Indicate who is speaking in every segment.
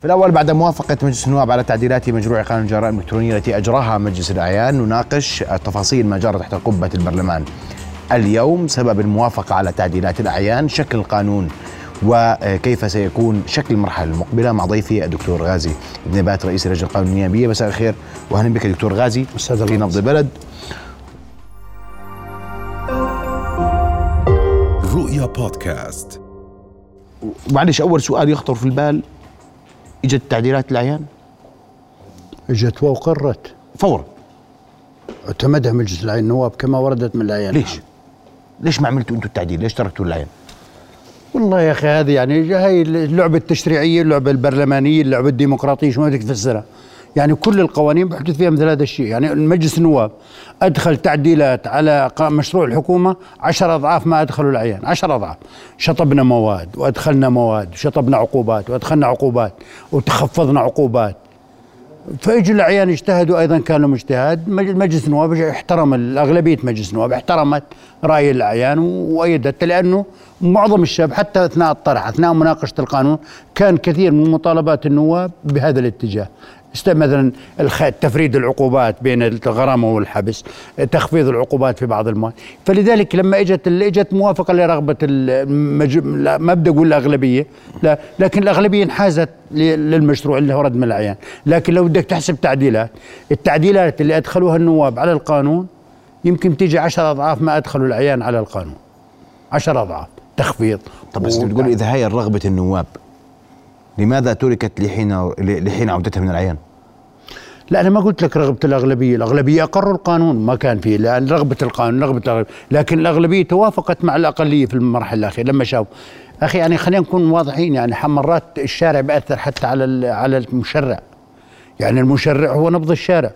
Speaker 1: في الأول بعد موافقة مجلس النواب على تعديلات مشروع قانون الجرائم الإلكترونية التي أجراها مجلس الأعيان نناقش تفاصيل ما جرى تحت قبة البرلمان. اليوم سبب الموافقة على تعديلات الأعيان شكل القانون وكيف سيكون شكل المرحلة المقبلة مع ضيفي الدكتور غازي بن بات رئيس اللجنة القانونية النيابية. مساء الخير. وأهلا بك دكتور غازي في نبض البلد
Speaker 2: رؤيا بودكاست.
Speaker 1: معلش أول سؤال يخطر في البال. إجت تعديلات الأعيان
Speaker 3: إجت وأقرت
Speaker 1: فورا
Speaker 3: اعتمدها مجلس العين النواب كما وردت من الأعيان
Speaker 1: ليش؟ ليش ما عملتوا أنتم التعديل؟ ليش تركتوا الأعيان؟
Speaker 3: والله يا أخي هذه يعني هاي اللعبة التشريعية اللعبة البرلمانية اللعبة الديمقراطية شو ما بدك تفسرها يعني كل القوانين بحدث فيها مثل هذا الشيء. يعني مجلس النواب أدخل تعديلات على مشروع الحكومة عشر أضعاف ما أدخلوا العيان عشر أضعاف. شطبنا مواد وأدخلنا مواد وشطبنا عقوبات وأدخلنا عقوبات وتخفضنا عقوبات. فاجوا الأعيان اجتهدوا أيضا كان لهم اجتهاد. مجلس النواب احترم الاغلبيه مجلس النواب احترمت رأي الأعيان وأيدت. لأنه معظم الشعب حتى أثناء الطرح أثناء مناقشة القانون كان كثير من مطالبات النواب بهذا الاتجاه. مثلا تفريد العقوبات بين الغرامه والحبس تخفيض العقوبات في بعض المواد. فلذلك لما إجت إجت موافقة لرغبة المج... ما بدي أقول الأغلبية لا لكن الأغلبية انحازت للمشروع اللي هو رد من الأعيان. لكن لو بدك تحسب تعديلات التعديلات اللي أدخلوها النواب على القانون يمكن تيجي عشر أضعاف ما أدخلوا الأعيان على القانون. عشر أضعاف تخفيض.
Speaker 1: طب بس بتقول إذا هي رغبه النواب لماذا تركت لحين لحين عودتها من العيان؟
Speaker 3: لا أنا ما قلت لك رغبة الأغلبية، الأغلبية اقروا القانون ما كان فيه لأن رغبة القانون رغبة الأغلبية. لكن الأغلبية توافقت مع الأقلية في المرحلة الأخيرة لما شافوا. أخي يعني خلينا نكون واضحين يعني مرات الشارع بياثر حتى على على المشرع. يعني المشرع هو نبض الشارع.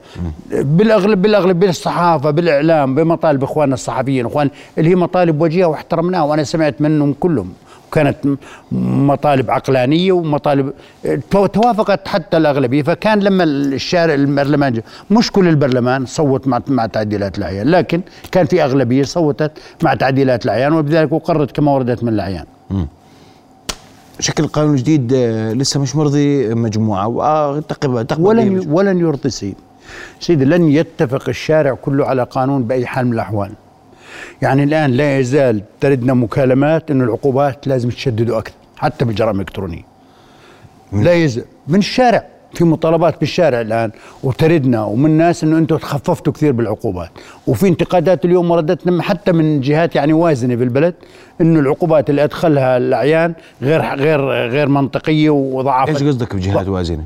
Speaker 3: بالاغلب بالأغلب بالصحافة بالإعلام بمطالب إخواننا الصحفيين إخوان اللي هي مطالب وجيهة واحترمناها وأنا سمعت منهم كلهم. وكانت مطالب عقلانية ومطالب توافقت حتى الأغلبية. فكان لما الشارع البرلمان مش كل البرلمان صوت مع مع تعديلات الأعيان لكن كان في أغلبية صوتت مع تعديلات الأعيان وبذلك أقرت كما وردت من الأعيان.
Speaker 1: شكل القانون الجديد آه، لسه مش مرضي مجموعة
Speaker 3: وتقبل ولن ولن يرضي سيدي. سيدي لن يتفق الشارع كله على قانون بأي حال من الأحوال. يعني الآن لا يزال تردنا مكالمات انه العقوبات لازم تشددوا أكثر حتى بالجرائم الإلكترونية. لا يزال من الشارع في مطالبات بالشارع الآن وتردنا ومن ناس إنه أنتم تخففتوا كثير بالعقوبات. وفي انتقادات اليوم وردتنا حتى من جهات يعني وازنة في البلد إنه العقوبات اللي أدخلها الأعيان غير غير غير منطقية وضعفت
Speaker 1: إيش قصدك بجهات وازنة؟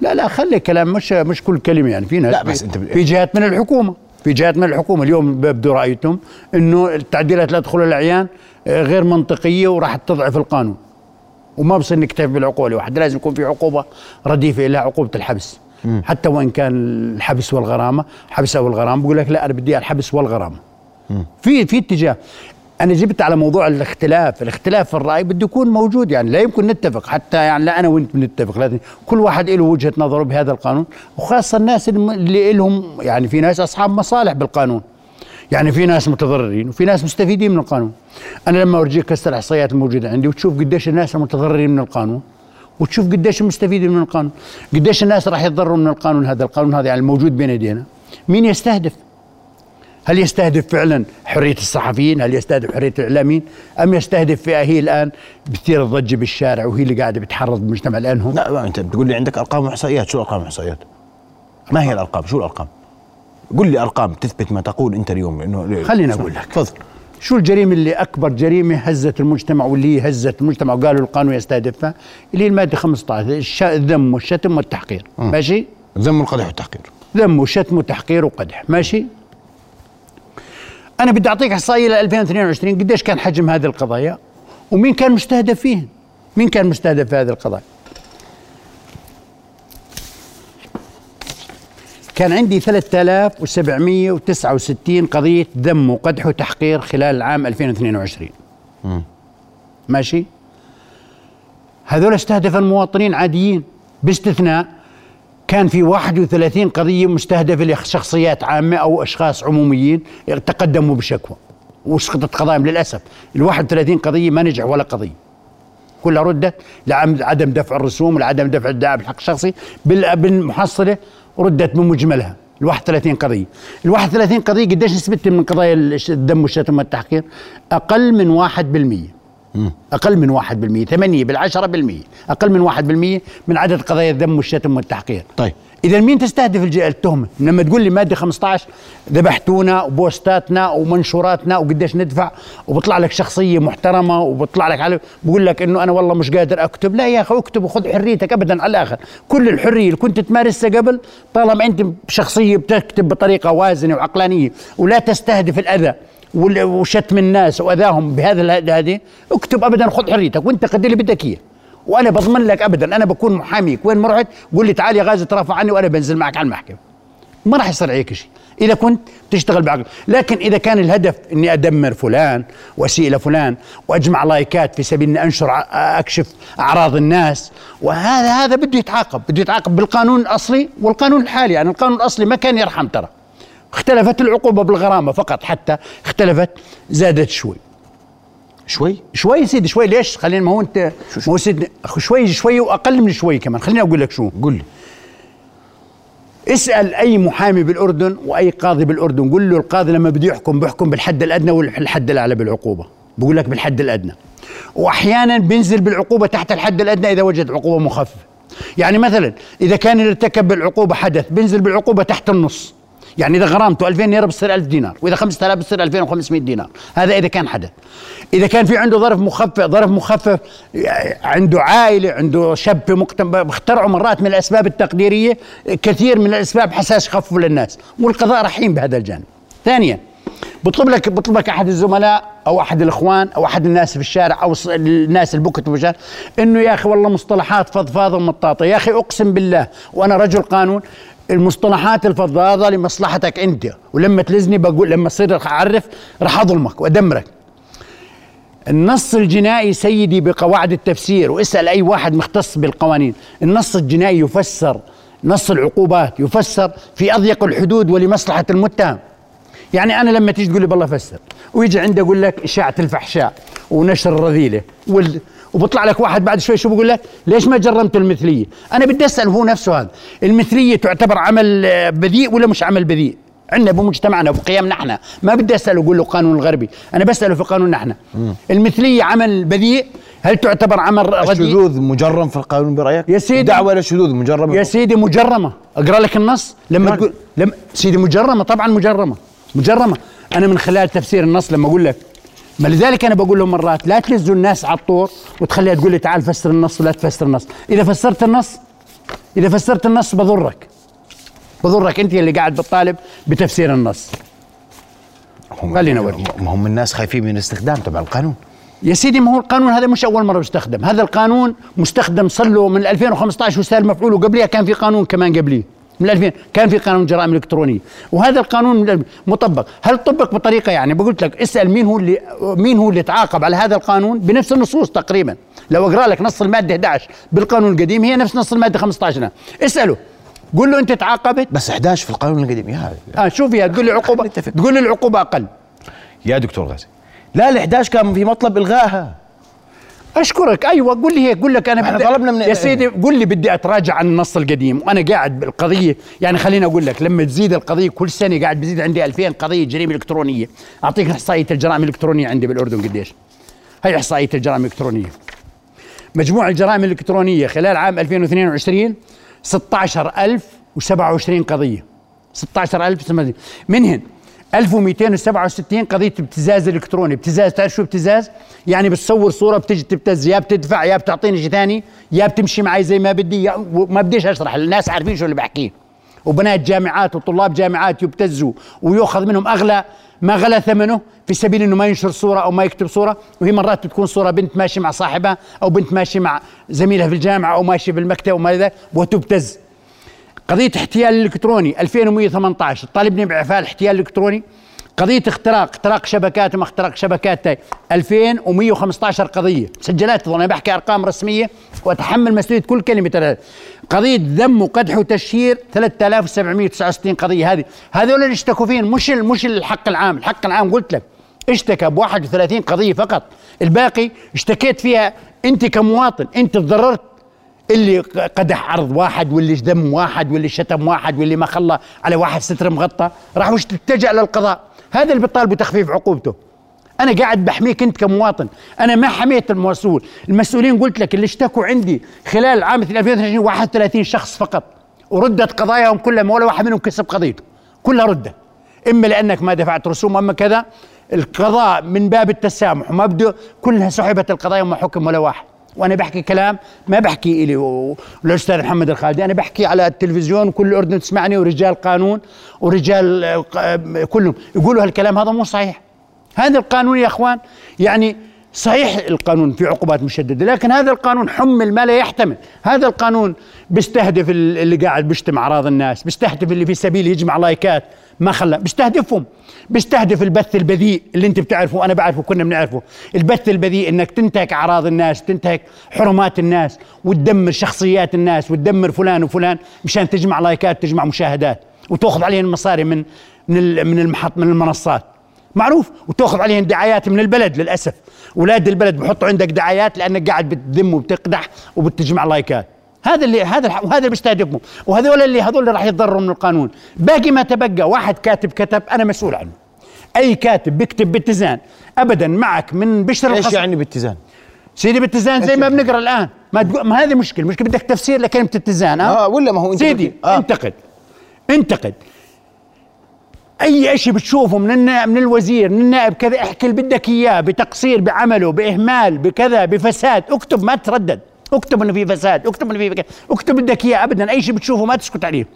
Speaker 3: لا لا خلي كلام مش مش كل كلمة يعني في ناس
Speaker 1: لا بس أنت
Speaker 3: في جهات من الحكومة. في جهات من الحكومة. اليوم بيبدو رايتهم إنه التعديلات اللي تدخل الاعيان آه، غير منطقية وراح تضعف القانون. وما بصير نكتفي بالعقوبه واحدة لازم يكون في عقوبة رديفة لها عقوبة الحبس. م. حتى وإن كان الحبس والغرامة حبس أو الغرامة بقول لك لا أنا بدي الحبس والغرامة. في في اتجاه. أنا جبت على موضوع الاختلاف الاختلاف في الرأي بده يكون موجود يعني لا يمكن نتفق حتى يعني لا أنا وأنت بنتفق لازم كل واحد له وجهة نظره بهذا القانون وخاصة الناس اللي لهم يعني في ناس أصحاب مصالح بالقانون يعني في ناس متضررين وفي ناس مستفيدين من القانون. أنا لما أرجيك هسه الإحصائيات الموجودة عندي وتشوف قديش الناس المتضررين من القانون وتشوف قديش المستفيدين من القانون قديش الناس راح يتضرروا من القانون هذا القانون هذا يعني الموجود بين ايدينا مين يستهدف؟ هل يستهدف فعلا حرية الصحفيين؟ هل يستهدف حرية الإعلاميين؟ أم يستهدف فئة هي الآن بتثير الضجة بالشارع وهي اللي قاعدة بتحرض المجتمع الآن هم
Speaker 1: لا أنت بتقول لي عندك أرقام وإحصائيات. شو الأرقام والإحصائيات ما هي الأرقام؟ شو الأرقام؟ قل لي أرقام تثبت ما تقول أنت اليوم. إنه
Speaker 3: خليني أقول لك.
Speaker 1: تفضل.
Speaker 3: شو الجريمة اللي أكبر جريمة هزت المجتمع واللي هي هزت المجتمع وقالوا القانون يستهدفها؟ اللي هي المادة 15 الذم والشتم والتحقير. م. ماشي؟
Speaker 1: الذم والقدح والتحقير.
Speaker 3: ذم وشتم وتحقير وقدح. ماشي؟ أنا بدي أعطيك إحصائية ل 2022 قديش كان حجم هذه القضايا؟ ومين كان مستهدف فيهن؟ مين كان مستهدف في هذه القضايا؟ كان عندي 3769 قضية ذم وقدح وتحقير خلال العام 2022 م. ماشي؟ هذول استهدف المواطنين عاديين باستثناء كان في 31 قضية مستهدفة لشخصيات عامة أو أشخاص عموميين تقدموا بشكوى وسقطت قضاياهم للأسف. ال 31 قضية ما نجح ولا قضية. كلها ردت لعدم دفع الرسوم ولعدم دفع الدعاء بالحق الشخصي. بال- بالمحصلة ردت بمجملها ال 31 قضية. ال 31 قضية قديش نسبتها من قضايا الدم والشتم والتحقير؟ أقل من 1% أقل من 1% 8 بالعشرة بالمية أقل من 1% من عدد قضايا الذم والشتم والتحقير.
Speaker 1: طيب.
Speaker 3: إذا مين تستهدف التهمه لما تقول لي مادة 15 ذبحتونا وبوستاتنا ومنشوراتنا وقديش ندفع وبطلع لك شخصية محترمة وبطلع لك على بقول لك إنه أنا والله مش قادر أكتب. لا يا أخي أكتب وخذ حريتك ابدا على الآخر. كل الحرية اللي كنت تمارسها قبل طالما أنت شخصيه بتكتب بطريقة وازنة وعقلانية ولا تستهدف الأذى. وشتم الناس وأذاهم بهذا هذه اكتب ابدا خذ حريتك وأنت قد اللي بدك إياه. وأنا بضمن لك ابدا أنا بكون محاميك وين ما رحت قول لي تعال يا غازي ترافع عني وأنا بنزل معك على المحكمة. ما راح يصير عليك شيء. إذا كنت تشتغل بعقل. لكن إذا كان الهدف إني أدمر فلان وأسيء لفلان وأجمع لايكات في سبيل إني أنشر أكشف أعراض الناس وهذا هذا بده يتعاقب. بده يتعاقب بالقانون الأصلي والقانون الحالي. يعني القانون الأصلي ما كان يرحم ترى. اختلفت العقوبة بالغرامة فقط حتى اختلفت زادت شوي.
Speaker 1: شوي؟
Speaker 3: شوي سيدي شوي. ليش؟ خلينا ما هو انت ما هو سيدي شوي شوي وأقل من شوي كمان. خليني أقول لك شو.
Speaker 1: قل لي.
Speaker 3: اسأل أي محامي بالأردن وأي قاضي بالأردن. قول له القاضي لما بده يحكم بيحكم بالحد الأدنى والحد الأعلى بالعقوبة. بقول لك بالحد الأدنى. وأحيانا بينزل بالعقوبة تحت الحد الأدنى إذا وجد عقوبة مخففة. يعني مثلا إذا كان اللي ارتكب بالعقوبة حدث بينزل بالعقوبة تحت النص. يعني إذا غرامته 2000 ليره بتصير 1000 دينار وإذا 5000 بتصير 2500 دينار. هذا إذا كان حدث. إذا كان في عنده ظرف مخفف ظرف مخفف عنده عائلة عنده شاب في مجتمع بيخترعوا مرات من الأسباب التقديرية كثير من الأسباب حساس يخففوا للناس. والقضاء رحيم بهذا الجانب. ثانيا بطلب لك بطلب لك أحد الزملاء أو أحد الإخوان أو أحد الناس في الشارع أو الناس اللي في الشارع إنه يا أخي والله مصطلحات فضفاضة ومطاطه يا أخي أقسم بالله وأنا رجل قانون المصطلحات الفضاضة لمصلحتك أنت. ولما تلزني بقول لما اصير أعرف راح أظلمك وأدمرك. النص الجنائي سيدي بقواعد التفسير واسأل أي واحد مختص بالقوانين. النص الجنائي يفسر نص العقوبات يفسر في أضيق الحدود ولمصلحة المتهم. يعني أنا لما تيجي تقول لي بالله فسر ويجي عندي أقول لك إشاعة الفحشاء ونشر الرذيلة وال... وبطلع لك واحد بعد شوي شو بقول لك ليش ما جرمت المثلية؟ أنا بدي أسأل هو نفسه هذا. المثلية تعتبر عمل بذيء ولا مش عمل بذيء؟ عندنا بمجتمعنا وبقيمنا إحنا ما بدي اساله أقول له قانون الغربي. أنا بسأله في قانوننا إحنا المثلية عمل بذيء؟ هل تعتبر عمل رديء؟
Speaker 1: الشذوذ مجرم في القانون برأيك؟
Speaker 3: يا سيدي.
Speaker 1: دعوة إلى الشذوذ مجرمة.
Speaker 3: يا سيدي مجرمة. أقرأ لك النص. لما
Speaker 1: نعم.
Speaker 3: تقول لما سيدي مجرمة طبعا مجرمة. مجرمة. أنا من خلال تفسير النص لما أقول لك ما لذلك أنا بقول لهم مرات لا تلزوا الناس على الطور وتخليها تقول لي تعال فسر النص ولا تفسر النص. إذا فسرت النص إذا فسرت النص بضرك. بضرك أنت اللي قاعد بتطالب بتفسير النص. خلينا أوريك.
Speaker 1: ما هم الناس خايفين من الاستخدام تبع القانون.
Speaker 3: يا سيدي ما هو القانون هذا مش أول مرة يستخدم. هذا القانون مستخدم صار له من 2015 وسال مفعول وقبلها كان في قانون كمان قبليه. من 2000 كان في قانون جرائم الالكترونيه وهذا القانون مطبق. هل طبق بطريقة يعني بقول لك اسأل مين هو اللي مين هو اللي تعاقب على هذا القانون؟ بنفس النصوص تقريبا. لو أقرأ لك نص المادة 11 بالقانون القديم هي نفس نص المادة 15 هنا. اسأله. قول له أنت تعاقبت؟
Speaker 1: بس 11 في القانون القديم. يا
Speaker 3: آه شوف فيها تقول لي
Speaker 1: عقوبة.
Speaker 3: تقول لي العقوبة أقل.
Speaker 1: يا دكتور غازي. لا ال 11 كان في مطلب إلغائها.
Speaker 3: أشكرك. أيوه قول لي هيك قول لك أنا
Speaker 1: إحنا
Speaker 3: بدي
Speaker 1: طلبنا من-
Speaker 3: يا سيدي قول لي بدي أتراجع عن النص القديم. وأنا قاعد بالقضية يعني خليني أقول لك لما تزيد القضية كل سنة قاعد بزيد عندي 2000 قضية جريمة إلكترونية. أعطيك إحصائية الجرائم الإلكترونية عندي بالأردن قديش. هي إحصائية الجرائم الإلكترونية. مجموع الجرائم الإلكترونية خلال عام 2022 16027 قضية. 16000 منهن 1267 قضية ابتزاز إلكتروني. ابتزاز تعرف شو ابتزاز؟ يعني بتصور صورة بتجي تبتز يا بتدفع يا بتعطيني شيء ثاني يا بتمشي معي زي ما بدي يا ما بديش أشرح الناس عارفين شو اللي بحكيه. وبنات جامعات وطلاب جامعات يبتزوا ويؤخذ منهم أغلى ما غلى ثمنه في سبيل إنه ما ينشر صورة أو ما يكتب صورة. وهي مرات بتكون صورة بنت ماشية مع صاحبها أو بنت ماشية مع زميلها في الجامعة أو ماشية بالمكتب وما ذلك وتبتز. قضية احتيال الإلكتروني 2118 طالبني بإعفاء الاحتيال الإلكتروني. قضية اختراق اختراق شبكات وما اختراق شبكات تاي 2115 قضية. مسجلات أنا بحكي أرقام رسمية وأتحمل مسؤولية كل كلمة. ترى. قضية ذم وقدح وتشهير 3769 قضية هذه. هذول اللي اشتكوا فيهم مش مش الحق العام. الحق العام قلت لك اشتكى ب 31 قضية فقط. الباقي اشتكيت فيها أنت كمواطن. أنت تضررت اللي قدح عرض واحد واللي دم واحد واللي شتم واحد واللي ما خلى على واحد ستر مغطى راح وش تتجه للقضاء هذا اللي بيطالب بتخفيف عقوبته. أنا قاعد بحميك انت كمواطن أنا ما حميت المسؤول. المسؤولين قلت لك اللي اشتكوا عندي خلال عام 2022 31 شخص فقط وردت قضاياهم كلها ولا واحد منهم كسب قضيته. كلها ردت إما لأنك ما دفعت رسوم أما كذا القضاء من باب التسامح. وما بده كلها سحبت القضايا وما حكم ولا واحد. وأنا بحكي كلام ما بحكي إلي والاستاذ محمد الخالدي. أنا بحكي على التلفزيون كل الاردن تسمعني ورجال قانون ورجال آه، كلهم. يقولوا هالكلام هذا مو صحيح. هذا القانون يا أخوان يعني صحيح القانون في عقوبات مشددة لكن هذا القانون حمل ما لا يحتمل. هذا القانون بيستهدف اللي قاعد بيشتم أعراض الناس بيستهدف اللي في سبيل يجمع لايكات. ما خلى. بيستهدفهم. بيستهدف البث البذيء اللي انت بتعرفه وأنا بعرفه كنا بنعرفه. البث البذيء إنك تنتهك أعراض الناس تنتهك حرمات الناس وتدمر شخصيات الناس وتدمر فلان وفلان مشان تجمع لايكات تجمع مشاهدات وتأخذ عليهم مصاري من من من المحط من المنصات. معروف؟ وتأخذ عليهم دعايات من البلد للأسف. أولاد البلد بحطوا عندك دعايات لأنك قاعد بتذم وبتقدح وبتجمع لايكات. هذا اللي هذا وهذا اللي بيستهدفهم. وهذول اللي هذول اللي راح يتضرروا من القانون. باقي ما تبقى. واحد كاتب كتب أنا مسؤول عنه. أي كاتب بيكتب باتزان. ابدا معك من بشر
Speaker 1: إيش يعني باتزان؟
Speaker 3: سيدي باتزان زي ما بنقرأ الآن. ما تقول ما هذه مشكلة. مشكلة بدك تفسير لكلمة اتزان
Speaker 1: آه ولا ما هو
Speaker 3: انت سيدي آه. انتقد. انتقد. أي شيء بتشوفه من النائب من الوزير من النائب كذا احكي اللي بدك إياه بتقصير بعمله بإهمال بكذا بفساد. اكتب ما تردد. اكتب انه في فساد اكتب انه في فكرة. اكتب بدك اياه ابدا أي شيء بتشوفه ما تسكت عليه.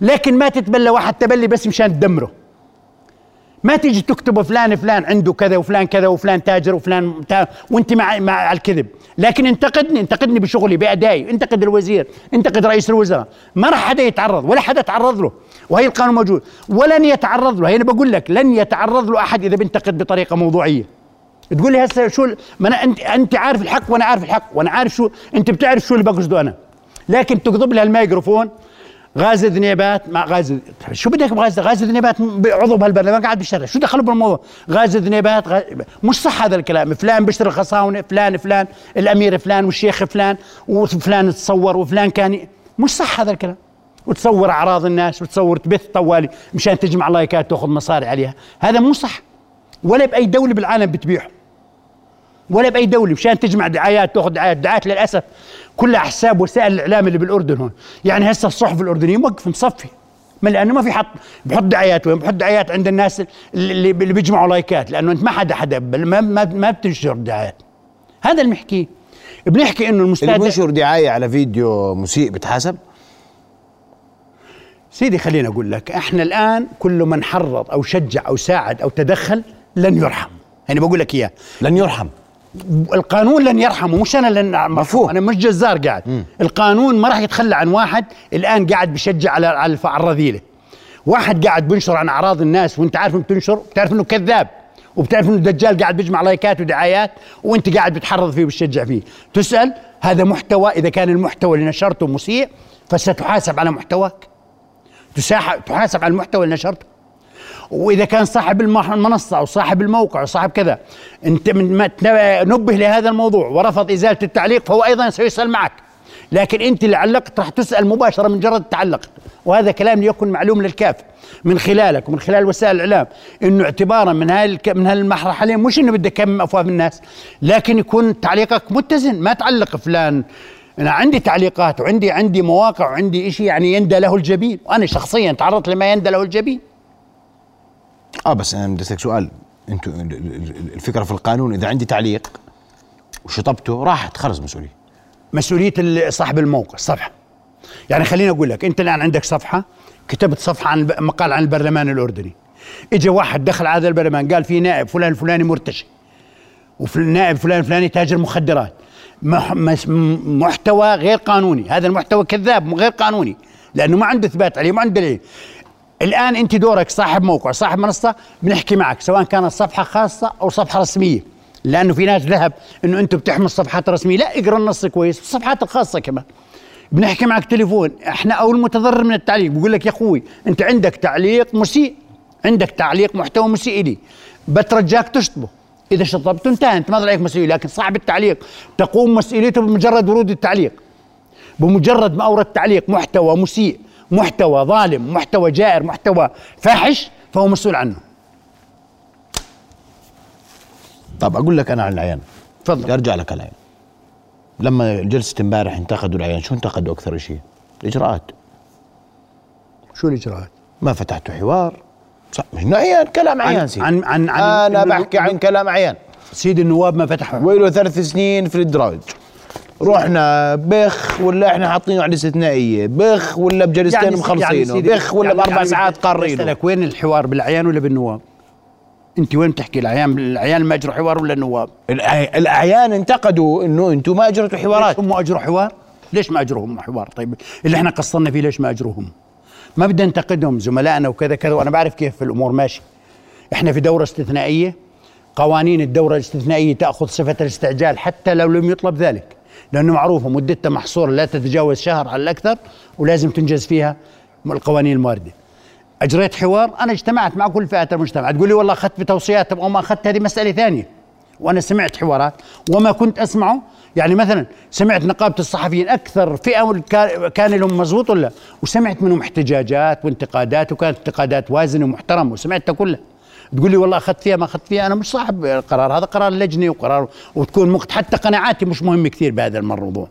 Speaker 3: لكن ما تتبلى واحد تبلي بس مشان تدمره ما تيجي تكتب فلان فلان عنده كذا وفلان كذا وفلان تاجر وفلان تا وانت مع مع الكذب. لكن انتقدني انتقدني بشغلي بأدائي. انتقد الوزير انتقد رئيس الوزراء. ما راح حدا يتعرض ولا حدا تعرض له. وهي القانون موجود ولن يتعرض له. أنا بقول لك لن يتعرض له أحد إذا بينتقد بطريقة موضوعية. تقول لي هسه شو ما أنا انت أنت عارف الحق وأنا عارف الحق وأنا عارف شو أنت بتعرف شو اللي بقصده أنا. لكن تقضب لها الميكروفون غاز ذنيبات مع غاز شو بدك بغاز غاز ذنيبات عضو بهالبرلمان قاعد بالشارع شو دخله بالموضوع؟ غاز ذنيبات غاز مش صح هذا الكلام. فلان بيشتري الخصاونة فلان فلان الأمير فلان والشيخ فلان وفلان تصور وفلان كان مش صح هذا الكلام. وتصور أعراض الناس وتصور تبث طوالي مشان تجمع لايكات تأخذ مصاري عليها. هذا مو صح. ولا بأي دولة بالعالم بتبيعه. ولا بأي دولة مشان تجمع دعايات تأخذ دعايات. دعايات للأسف كلها حساب وسائل الإعلام اللي بالأردن هون. يعني هسه الصحف الأردنية موقف مصفي. ما لأنه ما في حط بحط دعايات. وين بحط دعايات عند الناس اللي, اللي بيجمعوا لايكات؟ لأنه أنت ما حدا حدا ما ما, ما بتنشر دعايات. هذا اللي بنحكيه. بنحكي إنه
Speaker 1: المستهدف اللي بينشر دعاية على فيديو مسيء بتحاسب؟
Speaker 3: سيدي خليني أقول لك إحنا الآن كل من حرض أو شجع أو ساعد أو تدخل لن يرحم. يعني بقول لك إياه.
Speaker 1: لن يرحم.
Speaker 3: القانون لن يرحمه مش أنا لن مفهوم. أنا مش جزار قاعد. مم. القانون ما راح يتخلى عن واحد الآن قاعد بشجع على على الرذيلة. واحد قاعد بينشر عن أعراض الناس وأنت عارف إنه بتنشر بتعرف إنه كذاب وبتعرف إنه دجال قاعد بيجمع لايكات ودعايات وأنت قاعد بتحرض فيه وبتشجع فيه. تسأل هذا محتوى إذا كان المحتوى اللي نشرته مسيء فستحاسب على محتواك. تحاسب على المحتوى اللي نشرته. وإذا كان صاحب المنصة أو صاحب الموقع أو صاحب كذا أنت من نبه لهذا الموضوع ورفض إزالة التعليق فهو أيضا سيسأل معك. لكن أنت اللي علقت راح تسأل مباشرة من جرد التعلق. وهذا كلام ليكن معلوم للكاف من خلالك ومن خلال وسائل الإعلام إنه اعتبارا من هاي الك... من هالمرحله مش إنه بدك كم افواه الناس لكن يكون تعليقك متزن. ما تعلق فلان أنا عندي تعليقات وعندي عندي مواقع وعندي شيء يعني يندى له الجبين. وأنا شخصيا تعرضت لما يندى له الجبين.
Speaker 1: آه بس أنا بدي أسألك سؤال. أنتوا الفكرة في القانون إذا عندي تعليق وشطبته راحت خلص مسؤولية.
Speaker 3: مسؤولية صاحب الموقع الصفحه يعني خليني أقول لك أنت الآن عندك صفحة كتبت صفحة عن مقال عن البرلمان الأردني. اجى واحد دخل على هذا البرلمان قال في نائب فلان الفلاني مرتشي نائب فلان الفلاني تاجر مخدرات. محتوى غير قانوني. هذا المحتوى كذاب غير قانوني لأنه ما عنده إثبات عليه ما عنده دليل. الآن أنت دورك صاحب موقع صاحب منصة بنحكي معك سواء كانت صفحة خاصة أو صفحة رسمية. لأنه في ناس ذهب إنه أنتم بتحمل الصفحات الرسميه لا اقرأ النص كويس الصفحات الخاصه كمان. بنحكي معك تليفون إحنا أو المتضرر من التعليق بقول لك يا أخوي أنت عندك تعليق مسيء عندك تعليق محتوى مسيء لي بترجاك تشطبه. إذا شطبته انتهى أنت ما عليك مسؤوليه لكن صاحب التعليق تقوم مسؤوليته بمجرد ورود التعليق. بمجرد ما أورد تعليق محتوى مسيء محتوى ظالم محتوى جائر محتوى فاحش فهو مسؤول عنه.
Speaker 1: طب أقول لك أنا عن العيان.
Speaker 3: تفضل.
Speaker 1: أرجع لك على العيان. لما جلسة امبارح انتقدوا العيان شو انتقدوا أكثر شيء؟ الاجراءات
Speaker 3: شو الإجراءات؟
Speaker 1: ما فتحتوا حوار. صح مش عيان كلام عيان سيدي.
Speaker 3: عن عن عن أنا
Speaker 1: بحكي عن كلام عيان.
Speaker 3: سيد النواب ما فتحوا.
Speaker 1: ويله ثلاث سنين في الادراج رحنا بخ ولا إحنا حاطينه على الاستثنائيه بخ ولا بجلستين مخلصينه
Speaker 3: سيدي-
Speaker 1: بخ ولا
Speaker 3: يعني-
Speaker 1: بأربع
Speaker 3: يعني
Speaker 1: ساعات قارينه
Speaker 3: بسألك وين الحوار بالأعيان ولا بالنواب؟ أنت وين بتحكي الأعيان الأعيان ما أجروا حوار ولا النواب؟
Speaker 1: الأعيان انتقدوا إنه أنتم ما أجرتوا حوارات
Speaker 3: هم أجروا حوار؟ ليش ما أجروا هم حوار؟ طيب اللي إحنا قصرنا فيه ليش ما أجروهم؟ ما بدنا ننتقدهم زملائنا وكذا كذا وأنا بعرف كيف الأمور ماشيه. إحنا في دورة استثنائية قوانين الدورة الاستثنائية تأخذ صفة الاستعجال حتى لو لم يطلب ذلك لأنه معروفه مدتها محصورة لا تتجاوز شهر على الأكثر ولازم تنجز فيها القوانين الموارده. أجريت حوار أنا اجتمعت مع كل فئات المجتمع. تقول لي والله أخذت بتوصيات أو ما أخذت هذه مسألة ثانية. وأنا سمعت حوارات. وما كنت أسمعه يعني مثلا سمعت نقابة الصحفيين أكثر فئة كا- كان لهم مزبوط ولا وسمعت منهم احتجاجات وانتقادات وكانت انتقادات وازنة ومحترمة وسمعتها كلها. تقول لي والله أخذت فيها ما أخذت فيها أنا مش صاحب قرار هذا قرار لجنه وقرار وتكون مقت حتى قناعاتي مش مهم كثير بهذا الموضوع.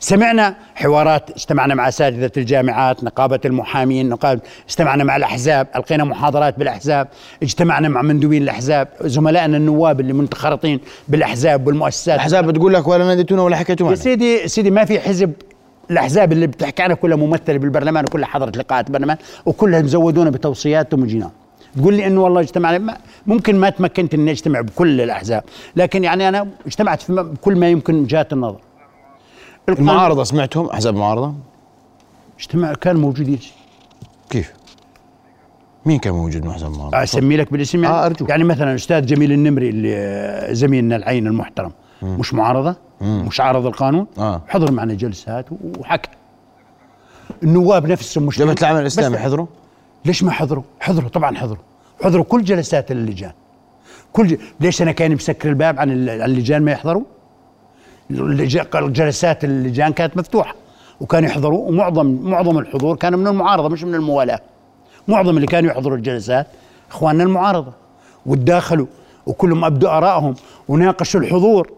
Speaker 3: سمعنا حوارات استمعنا مع أساتذة الجامعات نقابة المحامين نقابة استمعنا مع الأحزاب ألقينا محاضرات بالأحزاب اجتمعنا مع مندوبين الأحزاب زملائنا النواب اللي منخرطين بالأحزاب والمؤسسات.
Speaker 1: الأحزاب بتقول لك ولا ناديتونا ولا حكيتوا
Speaker 3: يا سيدي سيدي ما في حزب. الأحزاب اللي بتحكي عنها كلها ممثلة بالبرلمان وكلها حضرت لقاءات برلمان وكلها مزودونا بتوصياتهم وجينا تقول لي إنه والله اجتمعنا ممكن ما تمكنت إني أجتمع بكل الأحزاب لكن يعني أنا اجتمعت في بكل ما يمكن من وجهات النظر
Speaker 1: المعارضة سمعتهم أحزاب المعارضة
Speaker 3: اجتماع كانوا موجودين
Speaker 1: كيف؟ مين كان موجود مع أحزاب المعارضة؟
Speaker 3: أسمي لك بالاسم يعني
Speaker 1: آه، أرجوك.
Speaker 3: يعني مثلا الاستاذ جميل النمري اللي زميلنا العين المحترم مش معارضة مش عارض القانون
Speaker 1: آه.
Speaker 3: حضر معنا جلسات وحكى النواب نفسهم مش
Speaker 1: جبهه العمل الإسلامي حضروا؟
Speaker 3: ليش ما حضروا؟ حضروا طبعا حضروا حضروا كل جلسات اللجان. كل ج... ليش أنا كان مسكر الباب عن ال- عن اللجان ما يحضروا؟ جلسات اللجان كانت مفتوحة وكانوا يحضروا ومعظم معظم الحضور كان من المعارضة مش من الموالاة. معظم اللي كانوا يحضروا الجلسات إخواننا المعارضة. وتداخلوا وكلهم أبدوا آرائهم وناقشوا الحضور.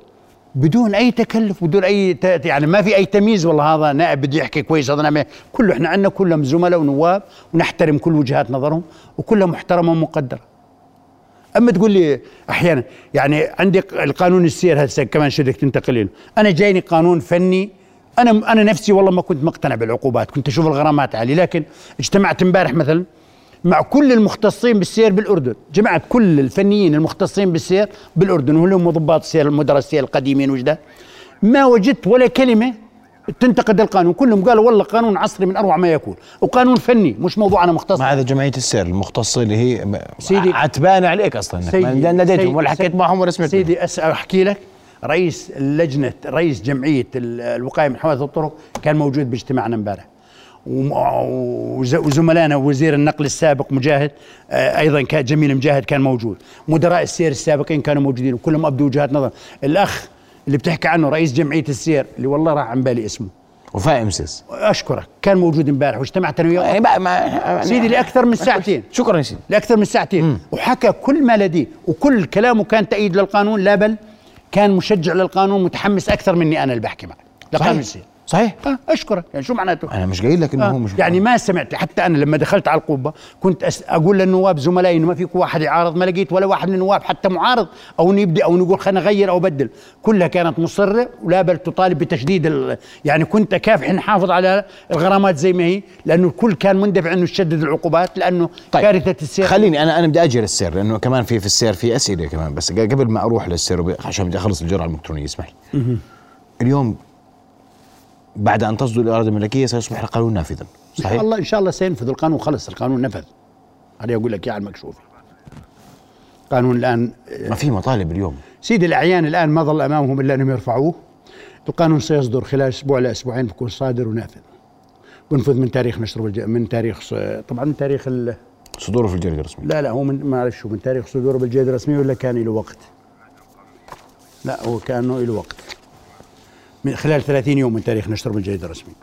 Speaker 3: بدون أي تكلف بدون أي. يعني ما في أي تمييز. والله هذا نائب بده يحكي كويس. هذا نائب كله إحنا عندنا كلهم زملاء ونواب ونحترم كل وجهات نظرهم وكلها محترمة ومقدرة. أما تقول لي أحيانا يعني عندي القانون السير هسه كمان شو بدك تنتقل له أنا جايني قانون فني أنا أنا نفسي والله ما كنت مقتنع بالعقوبات كنت أشوف الغرامات عالية. لكن اجتمعت إمبارح مثلا مع كل المختصين بالسير بالأردن. جمعت كل الفنيين المختصين بالسير بالأردن وهم ضباط السير المدراء السير القديمين وجده ما وجدت ولا كلمة تنتقد القانون. كلهم قالوا والله قانون عصري من أروع ما يكون وقانون فني مش موضوع أنا مختص.
Speaker 1: ما هذا جمعية السير المختصة اللي هي
Speaker 3: سيدي.
Speaker 1: عتبانه عليك أصلا
Speaker 3: سيدي-
Speaker 1: ناديتهم ولا حكيت معهم ولا سمعت.
Speaker 3: سيدي أحكي لك. رئيس اللجنه رئيس جمعية ال- الوقاية من حوادث الطرق كان موجود باجتماعنا امبارح. وزملائنا وزير النقل السابق مجاهد آه، أيضا كان جميل مجاهد كان موجود. مدراء السير السابقين كانوا موجودين وكلهم أبدوا وجهات نظر. الأخ اللي بتحكي عنه رئيس جمعية السير اللي والله راح عن بالي اسمه.
Speaker 1: وفاء امسس
Speaker 3: أشكرك. كان موجود امبارح واجتمعت أنا وياه.
Speaker 1: ما ما
Speaker 3: سيدي لأكثر من ساعتين.
Speaker 1: شكرا يا سيدي.
Speaker 3: لأكثر من ساعتين. وحكى كل ما لديه وكل كلامه كان تأييد للقانون لا بل كان مشجع للقانون متحمس أكثر مني أنا اللي بحكي معك لقانون السير.
Speaker 1: صحيح.
Speaker 3: آه أشكرك. يعني شو معناته؟
Speaker 1: أنا مش قايل لك إنه هو
Speaker 3: آه
Speaker 1: مش
Speaker 3: يعني ما سمعت حتى أنا لما دخلت على القبة كنت أس أقول للنواب زملائي إنه ما فيك واحد يعارض ما لقيت ولا واحد من النواب حتى معارض أو نبدأ أو نقول خلينا نغير أو بدل كلها كانت مصرة ولا بل تطالب بتشديد ال- يعني كنت كافح نحافظ على الغرامات زي ما هي لأنه الكل كان مندفع إنه يشدد العقوبات لأنه
Speaker 1: طيب.
Speaker 3: كارثة السير.
Speaker 1: خليني أنا أنا بدي أجي للسير لأنه كمان في في السير في أسئلة كمان بس قبل ما أروح للسير عشان بدي أخلص الجرعة الالكترونيه اسمح لي. اليوم بعد أن تصدر الاراده الملكية سيصبح القانون نافذا
Speaker 3: ان شاء
Speaker 1: صحيح؟
Speaker 3: الله إن شاء الله سينفذ القانون خلص القانون نفذ. هذا أقول لك يا على المكشوف قانون الآن
Speaker 1: ما في مطالب اليوم.
Speaker 3: سيدي الأعيان الآن ما ظل أمامهم إلا أنهم يرفعوه. القانون سيصدر خلال أسبوع لاسبوعين بيكون صادر ونافذ. بنفذ من تاريخ نشر. من تاريخ طبعا من تاريخ ال...
Speaker 1: صدوره في الجريدة الرسمية.
Speaker 3: لا لا هو من ما اعرف شو من تاريخ صدوره بالجريدة الرسمية ولا كان له وقت؟ لا هو كانه له وقت. من خلال 30 يوم من تاريخ نشره بالجريدة الرسمية.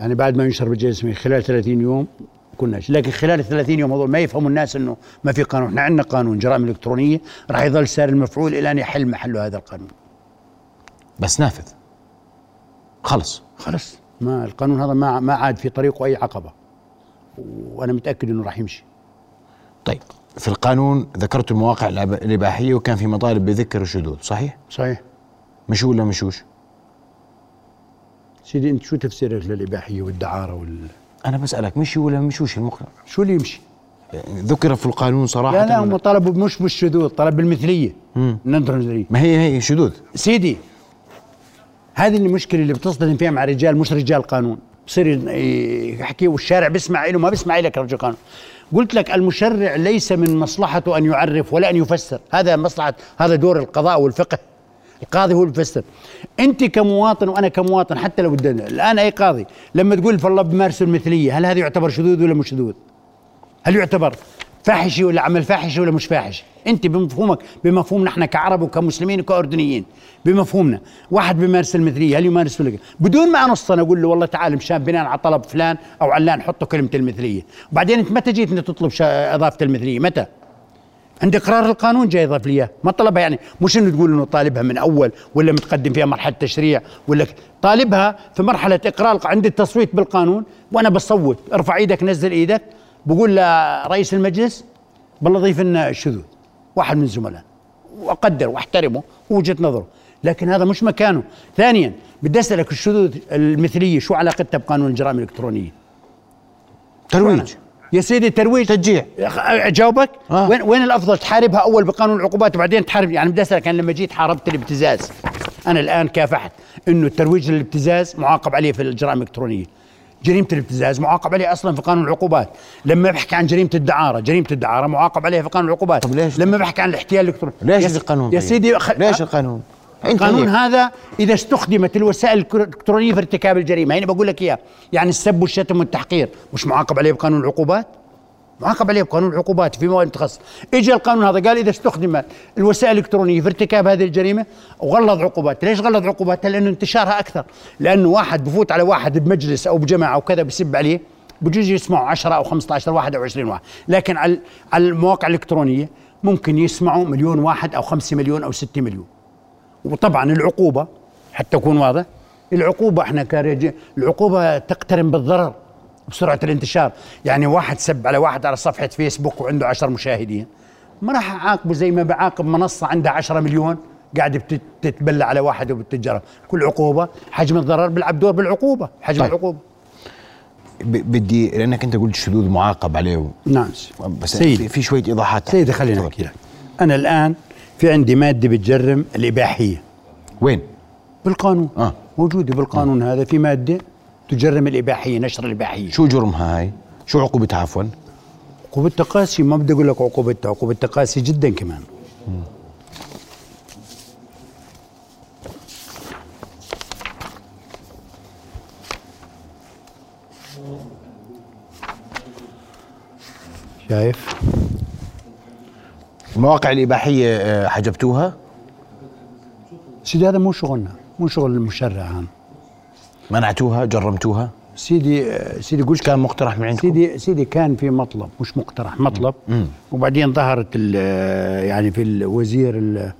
Speaker 3: يعني بعد ما ينشر بالجريدة الرسمية خلال 30 يوم كناش لكن خلال ال 30 يوم هذول ما يفهموا الناس إنه ما في قانون. إحنا عندنا قانون جرائم إلكترونية راح يظل سار المفعول إلى أن يحل محله هذا القانون.
Speaker 1: بس نافذ. خلص.
Speaker 3: خلص. ما القانون هذا ما ما عاد في طريقه أي عقبة. وأنا متأكد إنه راح يمشي.
Speaker 1: طيب في القانون ذكرت المواقع الإباحية وكان في مطالب بذكر الشذوذ صحيح؟
Speaker 3: صحيح.
Speaker 1: مشوا ولا مشوش
Speaker 3: سيدي أنت شو تفسيرك للإباحية والدعارة وال
Speaker 1: أنا بسألك مشوا ولا مشوش المقنع
Speaker 3: شو اللي يمشي؟
Speaker 1: ذكر في القانون صراحة
Speaker 3: لا لا هم طلبوا مش بالشذوذ طلب بالمثلية. ننظر نظرية.
Speaker 1: ما هي هي شذوذ.
Speaker 3: سيدي هذه المشكلة اللي بتصطدم فيها مع رجال مش رجال قانون. بصير يحكي والشارع بيسمع له ما بيسمع لك رجل قانون. قلت لك المشرع ليس من مصلحته أن يعرف ولا أن يفسر. هذا مصلحة هذا دور القضاء والفقه. القاضي هو اللي انت كمواطن وأنا كمواطن حتى لو بدنا الآن أي قاضي لما تقول فالله بمارس المثلية هل هذا يعتبر شذوذ ولا مش شذوذ؟ هل يعتبر فاحشي ولا عمل فاحشي ولا مش فاحشي؟ انت بمفهومك بمفهومنا إحنا كعرب وكمسلمين وكأردنيين بمفهومنا. واحد بيمارس المثلية هل يمارس ولا لا؟ بدون ما أنص أنا أقول له والله تعال مشان بناء على طلب فلان أو علان حطوا كلمة المثلية. وبعدين أنت متى جيت أنت تطلب إضافة المثلية؟ متى؟ عند إقرار القانون جاي يضاف لي ما طلبها يعني مش إنه تقول إنه طالبها من أول ولا متقدم فيها مرحلة تشريع ولا طالبها في مرحلة إقرار عند التصويت بالقانون. وأنا بصوت ارفع إيدك نزل إيدك. بقول لرئيس المجلس بالله ضيف لنا الشذوذ واحد من الزملاء وأقدر وأحترمه ووجهة نظره. لكن هذا مش مكانه. ثانيا بدي أسألك الشذوذ المثلية شو علاقتها بقانون الجرائم الإلكترونية؟
Speaker 1: ترويج.
Speaker 3: يا سيدي ترويج
Speaker 1: تشجيع.
Speaker 3: أجاوبك.
Speaker 1: آه.
Speaker 3: وين وين الأفضل؟ تحاربها أول بقانون العقوبات وبعدين تحارب. يعني بدي أسألك أنا لما جيت حاربت الابتزاز أنا الآن كافحت إنه الترويج للابتزاز معاقب عليه في الجرائم الإلكترونية. جريمة الابتزاز معاقب عليها أصلا في قانون العقوبات. لما بحكي عن جريمة الدعارة جريمة الدعارة معاقب عليها في قانون العقوبات.
Speaker 1: طب ليش؟
Speaker 3: لما بحكي عن الاحتيال الإلكتروني.
Speaker 1: ليش القانون
Speaker 3: يا
Speaker 1: طيب؟
Speaker 3: سيدي.
Speaker 1: ليش القانون؟
Speaker 3: القانون
Speaker 1: هيك.
Speaker 3: هذا إذا استخدمت الوسائل الإلكترونية في ارتكاب الجريمة هنا بقول لك اياه يعني السب والشتم والتحقير مش معاقب عليه بقانون العقوبات؟ معاقب عليه بقانون العقوبات في مواد تخص اجى القانون هذا قال إذا استخدمت الوسائل الإلكترونية في ارتكاب هذه الجريمة وغلظ عقوبات. ليش غلظ عقوباتها؟ لأنه انتشارها أكثر. لأنه واحد بفوت على واحد بمجلس أو بجماعة أو كذا بيسب عليه بجوز يسمعوا 10 أو 15 واحد أو 20 واحد. لكن على على المواقع الإلكترونية ممكن يسمعوا مليون واحد أو 5 مليون أو 6 مليون. وطبعا العقوبة حتى أكون واضح. العقوبة إحنا كرجال العقوبة تقترن بالضرر بسرعة الانتشار. يعني واحد سب على واحد على صفحة فيسبوك وعنده عشر مشاهدين. ما راح أعاقبه زي ما بعاقب منصة عندها عشرة مليون قاعدة بتت- تتبلى على واحد وبتتجرب كل عقوبة حجم الضرر بيلعب دور بالعقوبة. حجم
Speaker 1: طيب.
Speaker 3: العقوبة.
Speaker 1: ب- بدي لأنك أنت قلت شذوذ معاقب عليه
Speaker 3: نعم
Speaker 1: بس
Speaker 3: سيدي.
Speaker 1: في, في شوية إيضاحات
Speaker 3: سيدي خليني. أحكي لك. أنا الآن في عندي مادة بتجرم الإباحية
Speaker 1: وين؟
Speaker 3: بالقانون
Speaker 1: آه.
Speaker 3: موجودة بالقانون هذا في مادة تجرم الإباحية نشر الإباحية
Speaker 1: شو جرمها هاي؟ شو عقوبتها عفوا؟
Speaker 3: عقوبة تقاسي ما بدي أقول لك عقوبة عقوبة تقاسي جدا كمان شايف
Speaker 1: المواقع الإباحية آه، حجبتوها؟
Speaker 3: سيدي هذا مو شغلنا مو شغل المشرع هذا
Speaker 1: منعتوها؟ جرمتوها؟
Speaker 3: سيدي آه، سيدي قلت
Speaker 1: كان مقترح من عندكم؟
Speaker 3: سيدي سيدي كان في مطلب مش مقترح مطلب وبعدين ظهرت ال- يعني في الوزير ال-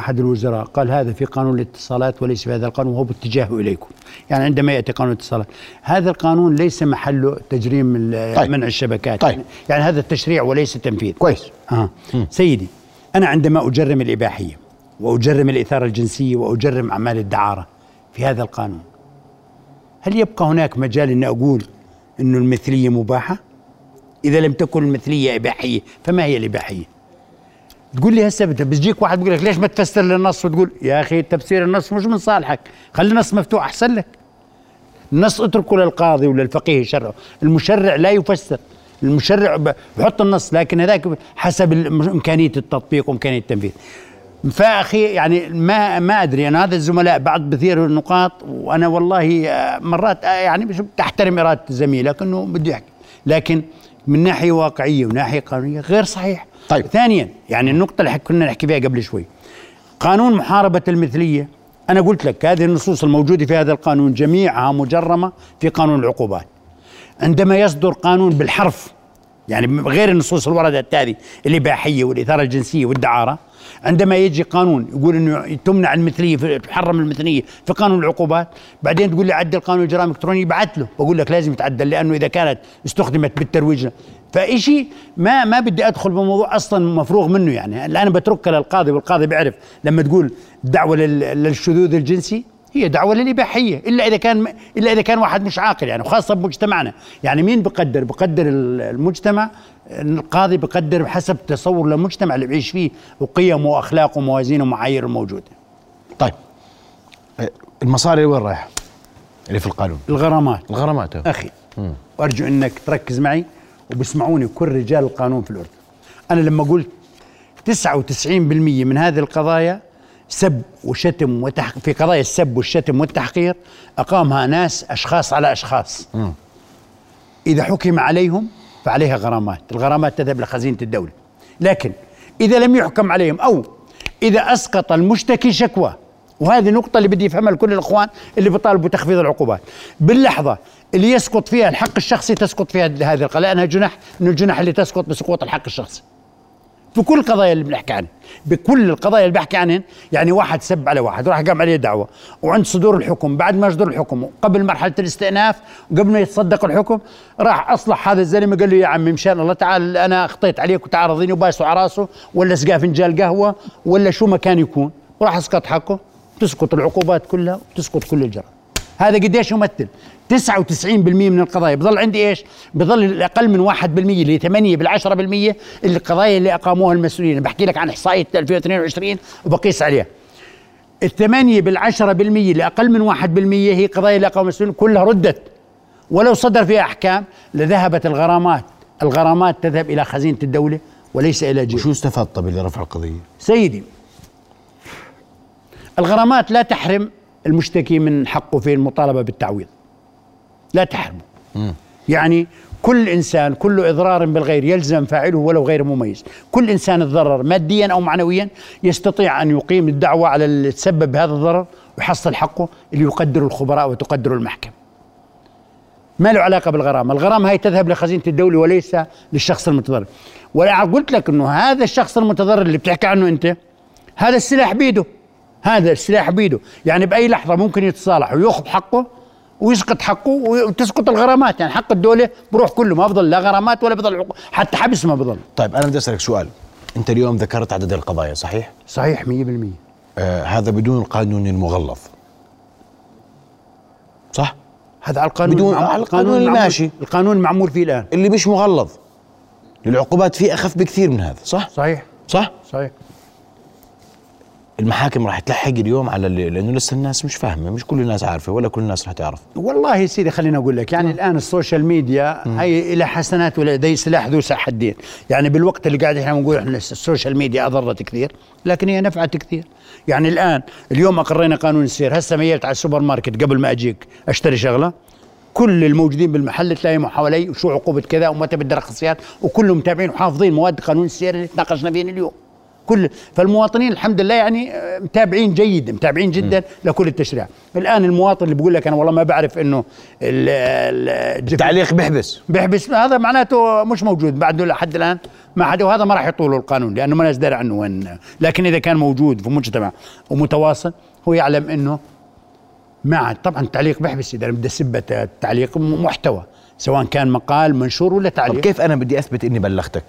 Speaker 3: أحد الوزراء قال هذا في قانون الاتصالات وليس في هذا القانون وهو باتجاهه إليكم يعني عندما يأتي قانون الاتصالات هذا القانون ليس محله تجريم
Speaker 1: طيب.
Speaker 3: منع الشبكات
Speaker 1: طيب.
Speaker 3: يعني, يعني هذا التشريع وليس تنفيذ
Speaker 1: كويس
Speaker 3: آه. سيدي أنا عندما أجرم الإباحية وأجرم الإثارة الجنسية وأجرم أعمال الدعارة في هذا القانون هل يبقى هناك مجال أن أقول أن المثلية مباحة؟ إذا لم تكن المثلية إباحية فما هي الإباحية؟ تقول لي هسه بت- بيجيك واحد بيقول لك ليش ما تفسر لي النص؟ وتقول يا أخي تفسير النص مش من صالحك خلي النص مفتوح أحسن لك. النص اتركه للقاضي وللفقيه يشرعه المشرع لا يفسر المشرع بحط النص لكن هذاك حسب إمكانية التطبيق وإمكانية التنفيذ. فأخي يعني ما ما أدري أنا هذا الزملاء بعض بثير النقاط وأنا والله آه، مرات آه، يعني تحترم إرادة زميلك انه بده يحكي. لكن من ناحية واقعية وناحية قانونية غير صحيح.
Speaker 1: طيب.
Speaker 3: ثانيا يعني النقطة اللي كنا نحكي فيها قبل شوي. قانون محاربة المثلية أنا قلت لك هذه النصوص الموجودة في هذا القانون جميعها مجرمة في قانون العقوبات. عندما يصدر قانون بالحرف يعني غير النصوص اللي وردت هذه الإباحية والإثارة الجنسية والدعارة عندما يجي قانون يقول إنه تمنع المثلية في تحرم المثلية في قانون العقوبات بعدين تقول لي عدل قانون الجرائم الالكترونيه بعت له بقول لك لازم يتعدل لأنه إذا كانت استخدمت بالترويج فإشي ما ما بدي أدخل بموضوع أصلا مفروغ منه يعني. الآن بتركها للقاضي والقاضي بيعرف لما تقول دعوة لل- للشذوذ الجنسي هي دعوة للإباحية إلا إذا كان إلا إذا كان واحد مش عاقل يعني وخاصه بمجتمعنا. يعني مين بقدر؟ بقدر ال- المجتمع. القاضي بقدر بحسب تصور للمجتمع اللي بيعيش فيه وقيمه وأخلاقه وموازينه ومعاييره الموجوده
Speaker 1: طيب. المصاري وين رايحة؟ اللي في القانون.
Speaker 3: الغرامات.
Speaker 1: الغرامات.
Speaker 3: أخي وارجو إنك تركز معي. وبسمعوني كل رجال القانون في الأردن. أنا لما قلت 99% من هذه القضايا سب وشتم وتح... في قضايا السب والشتم والتحقير أقامها ناس أشخاص على أشخاص. إذا حكم عليهم فعليها غرامات. الغرامات تذهب لخزينة الدولة. لكن إذا لم يحكم عليهم أو إذا أسقط المشتكي شكوى وهذه النقطة اللي بدي يفهمها لكل الإخوان اللي بيطالبوا بتخفيض العقوبات. باللحظة اللي يسقط فيها الحق الشخصي تسقط فيها هذه القضايا لأنها جناح من الجناح اللي تسقط بسقوط الحق الشخصي. في كل القضايا اللي بنحكي عنها بكل القضايا اللي بحكي عنهن يعني واحد سب على واحد راح قام عليه دعوة وعند صدور الحكم بعد ما يصدر الحكم قبل مرحلة الاستئناف وقبل ما يتصدق الحكم راح أصلح هذا الزلمة قال له يا عمي مشان الله تعال أنا أخطيت عليك وتعال رضيني وباسه على راسه ولا سقاه فنجان قهوة ولا شو ما كان يكون. وراح أسقط حقه تسقط العقوبات كلها وتسقط كل الجرائم. هذا قديش يمثل؟ 99% من القضايا. بضل عندي إيش؟ بضل الأقل من 1% اللي 8 بال 10% اللي القضايا اللي أقاموها المسؤولين. بحكي لك عن إحصائية 2022 وبقيس عليها. الثمانية بالعشرة بالمية اللي أقل من واحد بالمية هي قضايا اللي أقاموا المسؤولين كلها ردت. ولو صدر فيها أحكام لذهبت الغرامات. الغرامات تذهب إلى خزينة الدولة وليس إلى جيب
Speaker 1: وشو استفاد طب اللي رفع القضية؟
Speaker 3: سيدي الغرامات لا تحرم المشتكي من حقه في المطالبة بالتعويض. لا تحرمه. يعني كل إنسان كل إضرار بالغير يلزم فاعله ولو غير مميز. كل إنسان تضرر ماديا أو معنويا يستطيع أن يقيم الدعوة على اللي تسبب بهذا الضرر ويحصل حقه اللي يقدره الخبراء وتقدره المحكمة. ما له علاقة بالغرامة. الغرامة هي تذهب لخزينة الدولة وليس للشخص المتضرر. ولا قلت لك أنه هذا الشخص المتضرر اللي بتحكي عنه أنت هذا السلاح بيده. هذا السلاح بيده يعني بأي لحظة ممكن يتصالح ويأخذ حقه ويسقط حقه وتسقط الغرامات يعني حق الدولة بروح كله ما بضل لا غرامات ولا بضل عقو- حتى حبس ما بضل
Speaker 1: طيب أنا بدي أسألك سؤال أنت اليوم ذكرت عدد القضايا صحيح؟
Speaker 3: صحيح 100%
Speaker 1: آه هذا بدون القانون المغلظ صح؟
Speaker 3: هذا على القانون
Speaker 1: بدون- على القانون الماشي.
Speaker 3: القانون المعمول فيه الآن
Speaker 1: اللي مش مغلظ العقوبات فيه أخف بكثير من هذا صح؟
Speaker 3: صحيح
Speaker 1: صح؟
Speaker 3: صحيح
Speaker 1: المحاكم راح تلحق اليوم على اللي لأنه لسه الناس مش فاهمة مش كل الناس عارفة ولا كل الناس راح تعرف.
Speaker 3: والله يا سيدي خليني أقول لك يعني الآن ال social media هي لها حسنات ولا ذي سلاح ذو حدين يعني بالوقت اللي قاعد إحنا بنقول إحنا ال social media أضرت كثير لكن هي نفعت كثير. يعني الآن اليوم أقرينا قانون السير هسه ميلت على السوبر ماركت قبل ما أجيك أشتري شغلة كل الموجودين بالمحل تلاقيهم حوالي وشو عقوبة كذا ومتى بدي رخصيات وكلهم متابعين وحافظين مواد قانون السير اللي تناقشنا فيه اليوم. كل فالمواطنين الحمد لله يعني آه، متابعين جيد متابعين جدا لكل التشريع. الآن المواطن اللي بيقول لك أنا والله ما بعرف إنه ال- ال-
Speaker 1: التعليق بيحبس.
Speaker 3: بيحبس. هذا معناته مش موجود بعده لحد الآن. ما حد وهذا ما راح يطوله القانون لأنه ما ناس داري عنه وين. لكن إذا كان موجود في مجتمع ومتواصل هو يعلم إنه ما عاد. طبعا التعليق بيحبس إذا بدي أسب التعليق محتوى سواء كان مقال منشور ولا
Speaker 1: طب
Speaker 3: تعليق.
Speaker 1: كيف أنا بدي أثبت إني بلغتك؟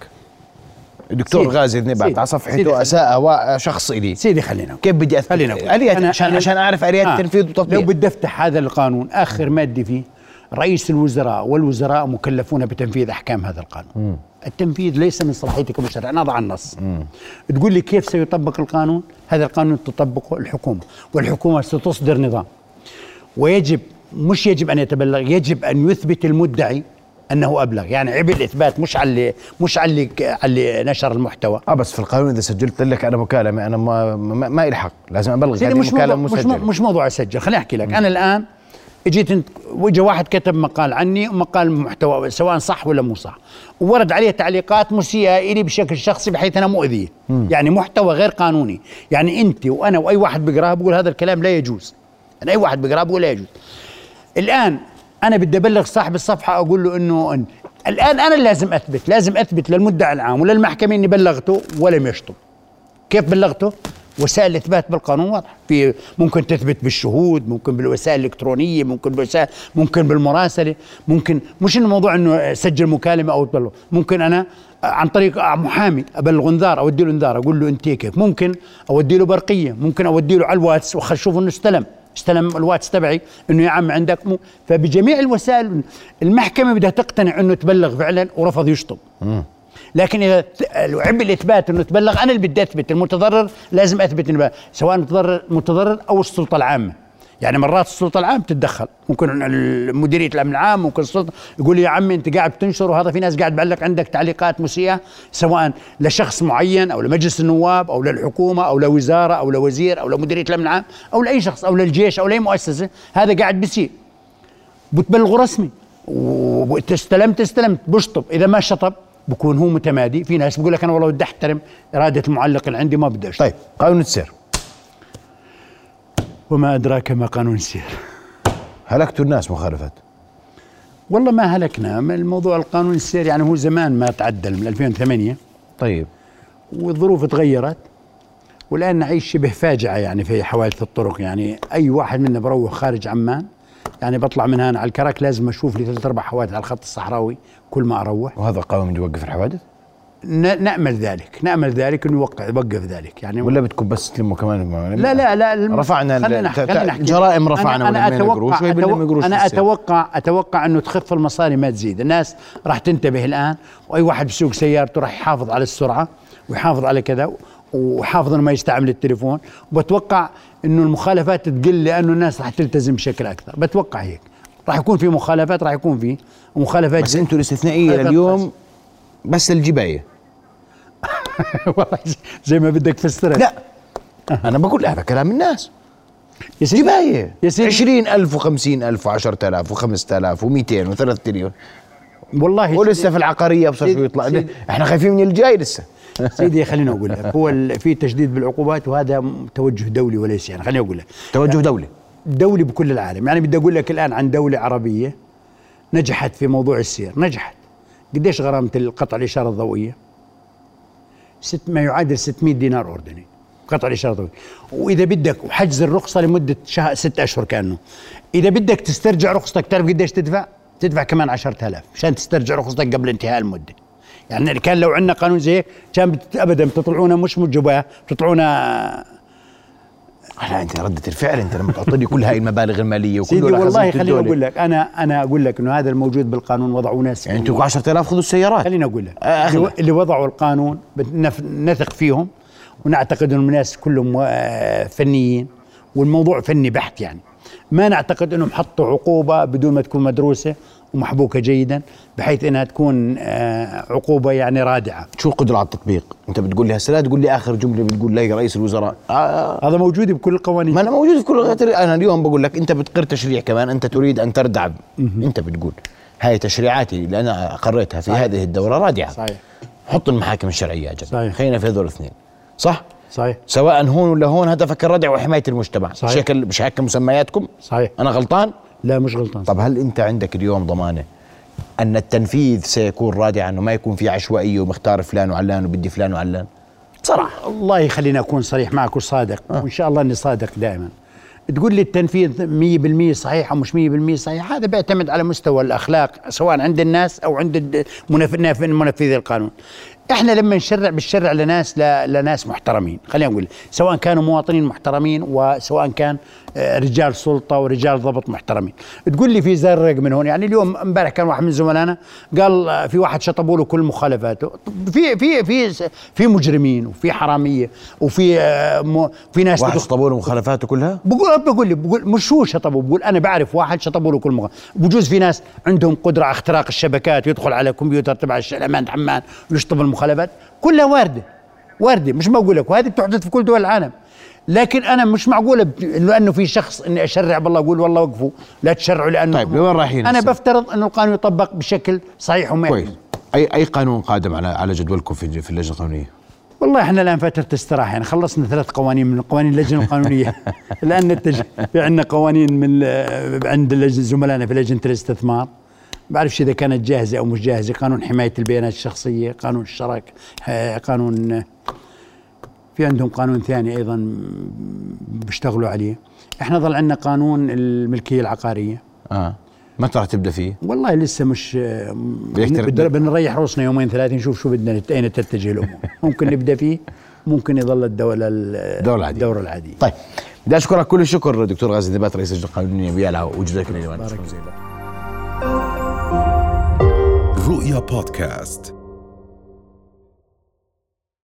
Speaker 1: الدكتور
Speaker 3: سيدي.
Speaker 1: غازي
Speaker 3: سيدي.
Speaker 1: على. صفحته أساء شخص إلي.
Speaker 3: سيدي خلينا.
Speaker 1: كيف بدي أثبت؟
Speaker 3: خلينا أنا-
Speaker 1: عشان عشان أعرف اليات
Speaker 3: آه.
Speaker 1: تنفيذ
Speaker 3: لو
Speaker 1: وتطبيق
Speaker 3: بدي أفتح هذا القانون آخر مادة فيه رئيس الوزراء والوزراء مكلفون بتنفيذ أحكام هذا القانون. التنفيذ ليس من صلاحيتك كمشرع نضع النص. تقول لي كيف سيطبق القانون؟ هذا القانون تطبقه الحكومة والحكومة ستصدر نظام. ويجب مش يجب أن يتبلغ يجب أن يثبت المدعي أنه أبلغ. يعني عبء الاثبات مش على اللي مش على اللي على اللي نشر المحتوى.
Speaker 1: آه بس في القانون إذا سجلت لك أنا مكالمة أنا ما ما, ما لي حق لازم ابلغ هذه
Speaker 3: مش موضوع
Speaker 1: مكالمة
Speaker 3: مش,
Speaker 1: مسجلة.
Speaker 3: مش موضوع أسجل. خليني أحكي لك. أنا الآن إجيت أنت وجه واحد كتب مقال عني ومقال محتوى سواء صح ولا مو صح. وورد عليه تعليقات مسيئة إلي بشكل شخصي بحيث أنا مؤذيه يعني محتوى غير قانوني. يعني أنت وأنا وأي واحد بيقراه بقول هذا الكلام لا يجوز. يعني أي واحد بيقراه بقول لا يجوز. الآن أنا بدي أبلغ صاحب الصفحة أقول له إنه إن الآن أنا لازم أثبت لازم أثبت للمدعي العام وللمحكمة إني بلغته ولم يشطب. كيف بلغته؟ وسائل الإثبات بالقانون واضحه في ممكن تثبت بالشهود ممكن بالوسائل الإلكترونية ممكن بالوسائل ممكن بالمراسلة. ممكن مش الموضوع إنه سجل مكالمة أو تبلغ ممكن أنا عن طريق محامي أبلغ إنذار أودي له إنذار أقول له أنت كيف؟ ممكن أودي له برقية ممكن أودي له على الواتس واشوف إنه استلم. استلم الواتس تبعي إنه يا عم عندك مو. فبجميع الوسائل المحكمة بدها تقتنع إنه تبلغ فعلا ورفض يشطب. لكن إذا عبء الاثبات إنه تبلغ أنا اللي بدي أثبت المتضرر لازم أثبت سواء متضرر متضرر أو السلطة العامة. يعني مرات السلطة العامه تتدخل. ممكن مديرية الأمن العام ممكن السلطة يقول يا عمي أنت قاعد بتنشر وهذا في ناس قاعد بعلق عندك تعليقات مسيئة سواء لشخص معين أو لمجلس النواب أو للحكومة أو لوزارة أو لوزير أو لمديرية الأمن العام أو لأي شخص أو للجيش أو لأي مؤسسة هذا قاعد بيسيء بتبلغه رسمي. واستلمت استلمت بشطب. إذا ما شطب بكون هو متمادي. في ناس بقول لك أنا والله بدي أحترم إرادة المعلق اللي عندي ما بدي
Speaker 1: طيب قانون السير.
Speaker 3: وما أدراك ما قانون السير
Speaker 1: هلكتوا الناس مخالفات
Speaker 3: والله ما هلكنا. الموضوع القانون السير يعني هو زمان ما تعدل من 2008
Speaker 1: طيب.
Speaker 3: والظروف تغيرت. والآن نعيش شبه فاجعة يعني في حوادث الطرق. يعني أي واحد منا بروح خارج عمان يعني بطلع من هنا على الكرك لازم أشوف لي ثلاث أربع حوادث على الخط الصحراوي كل ما أروح.
Speaker 1: وهذا القانون بده يوقف الحوادث؟
Speaker 3: نأمل ذلك نأمل ذلك إنه يوقع يوقف ذلك يعني
Speaker 1: ولا بدكم بس تلموا كمان
Speaker 3: لا لا لا الم-
Speaker 1: رفعنا
Speaker 3: خلينا نحكي- خلينا نحكي.
Speaker 1: جرائم رفعنا
Speaker 3: أنا, أنا
Speaker 1: ولمينا
Speaker 3: أتوقع
Speaker 1: قروش أنا.
Speaker 3: أتوقع أتوقع إنه تخف المصاري ما تزيد. الناس راح تنتبه الآن وأي واحد بسوق سيارته راح يحافظ على السرعة ويحافظ على كذا ويحافظ إنه ما يستعمل التليفون. وبتوقع إنه المخالفات تقل لأنه الناس راح تلتزم بشكل أكثر. بتوقع هيك. راح يكون في مخالفات راح يكون في مخالفات
Speaker 1: بس أنتوا
Speaker 3: الاستثنائية
Speaker 1: اليوم بس الجباية.
Speaker 3: والله زي- ما بدك تفسرها
Speaker 1: لا أنا بقول هذا كلام الناس.
Speaker 3: يا سيدي
Speaker 1: جبايه
Speaker 3: يا سيدي
Speaker 1: 20000 و50000 و10000 و5000 و200 و3 مليون
Speaker 3: والله
Speaker 1: ولسه في العقارية ابصر شو يطلع.
Speaker 3: سيدي-
Speaker 1: إحنا خايفين من الجاي لسه.
Speaker 3: سيدي خليني أقول لك هو في تشديد بالعقوبات وهذا توجه دولي وليس يعني خليني أقول لك.
Speaker 1: توجه دولي.
Speaker 3: دولي بكل العالم. يعني بدي أقول لك الآن عن دولة عربية نجحت في موضوع السير نجحت. قديش غرامة القطع الإشارة الضوئية؟ ست ما يعادل 600 دينار أردني قطع الإشارة الضوئيه وإذا بدك وحجز الرخصة لمدة شهر ست أشهر كأنه. إذا بدك تسترجع رخصتك تعرف قديش تدفع؟ تدفع كمان 10000 عشان تسترجع رخصتك قبل انتهاء المدة. يعني كان لو عندنا قانون زي هيك كان ابدا بتطلعونا مش مجباه بتطلعونا
Speaker 1: لا أنت ردة الفعل أنت لما تعطي لي كل هاي المبالغ المالية وكل
Speaker 3: سيدي والله خليني. أقول لك أنا أنا أقول لك إنه هذا الموجود بالقانون وضعوا ناس
Speaker 1: يعني أنتوا 10000 خذوا السيارات
Speaker 3: خليني أقول لك
Speaker 1: آه،.
Speaker 3: اللي- وضعوا القانون نثق فيهم ونعتقد انهم ناس كلهم آه، فنيين والموضوع فني بحت يعني ما نعتقد إنهم حطوا عقوبة بدون ما تكون مدروسة ومحبوكة جيدا بحيث إنها تكون آه، عقوبة يعني رادعة.
Speaker 1: شو القدرة على التطبيق؟ أنت بتقول لي هسه لا تقول لي آخر جملة بتقول لي رئيس الوزراء. آه
Speaker 3: هذا موجود بكل القوانين
Speaker 1: ما أنا موجود في كل أنا اليوم بقول لك أنت بتقر تشريع كمان أنت تريد أن تردع. أنت بتقول. هاي تشريعاتي اللي أنا قريتها في
Speaker 3: صحيح.
Speaker 1: هذه الدورة رادعة.
Speaker 3: صحيح.
Speaker 1: حط المحاكم الشرعية يا جماعة.
Speaker 3: صحيح.
Speaker 1: خلينا في هذول الاثنين. صح؟
Speaker 3: صحيح.
Speaker 1: سواء هون ولا هون هدفك الردع وحماية المجتمع.
Speaker 3: صحيح.
Speaker 1: هيك مش هيك مسمياتكم.
Speaker 3: صحيح.
Speaker 1: أنا غلطان؟
Speaker 3: لا مش غلطان.
Speaker 1: طب هل أنت عندك اليوم ضمانة أن التنفيذ سيكون رادعا وما يكون في عشوائية ومختار فلان وعلان وبدي فلان وعلان؟ بصراحة
Speaker 3: الله يخليني أكون صريح معك وصادق
Speaker 1: آه.
Speaker 3: وإن شاء الله إني صادق دائما. تقول لي التنفيذ 100% صحيح أو مش 100% صحيح؟ هذا بيعتمد على مستوى الأخلاق سواء عند الناس أو عند منفذي القانون. إحنا لما نشرع بالشرع لناس لناس محترمين. خلينا نقول سواء كانوا مواطنين محترمين وسواء كان آه، رجال سلطة ورجال ضبط محترمين. تقول لي في زرق من هون يعني اليوم امبارح كان واحد من زملائنا قال آه، في واحد شطبوا له كل مخالفاته. في في في في مجرمين وفي حرامية وفي آه، في ناس
Speaker 1: واحد شطبوا له مخالفاته كلها؟
Speaker 3: بقول بقول لي بقول مش هو شطبه بقول أنا بعرف واحد شطبوا له كل مغ... بجوز في ناس عندهم قدرة على اختراق الشبكات يدخل على الكمبيوتر تبع الش- الامان حمان ويشطب المخالفات كلها واردة واردة مش بقول لك وهذه بتحدث في كل دول العالم. لكن أنا مش معقولة لأنه في شخص إني أشرع بالله أقول والله وقفوا لا تشرعوا لأنه
Speaker 1: طيب، لوين رايحين أنا؟
Speaker 3: بفترض إنه القانون يطبق بشكل صحيح وما
Speaker 1: كويس. اي أي قانون قادم على على جدولكم في في اللجنة القانونية؟
Speaker 3: والله إحنا الآن فترة استراحة يعني خلصنا ثلاث قوانين من قوانين اللجنة القانونية. الآن نتج في عندنا قوانين من عند زملائنا في لجنة الاستثمار. بعرفش إذا كانت جاهزة أو مش جاهزة. قانون حماية البيانات الشخصية قانون الشراك آه، قانون آه، في عندهم قانون ثاني أيضا بيشتغلوا عليه. إحنا ظل عندنا قانون الملكية العقارية.
Speaker 1: آه. متى راح تبدأ فيه؟
Speaker 3: والله لسه مش آه، بدنا بدنا نريح روسنا يومين ثلاثة نشوف شو بدنا أين تتجه الأمور. ممكن نبدأ فيه ممكن يظل الدولة ال-
Speaker 1: الدورة العادية.
Speaker 3: الدورة العادية.
Speaker 1: طيب بدي أشكرك كل الشكر دكتور غازي نبات رئيس اللجنة القانونية على وجودك اليوم.
Speaker 2: رؤيا بودكاست.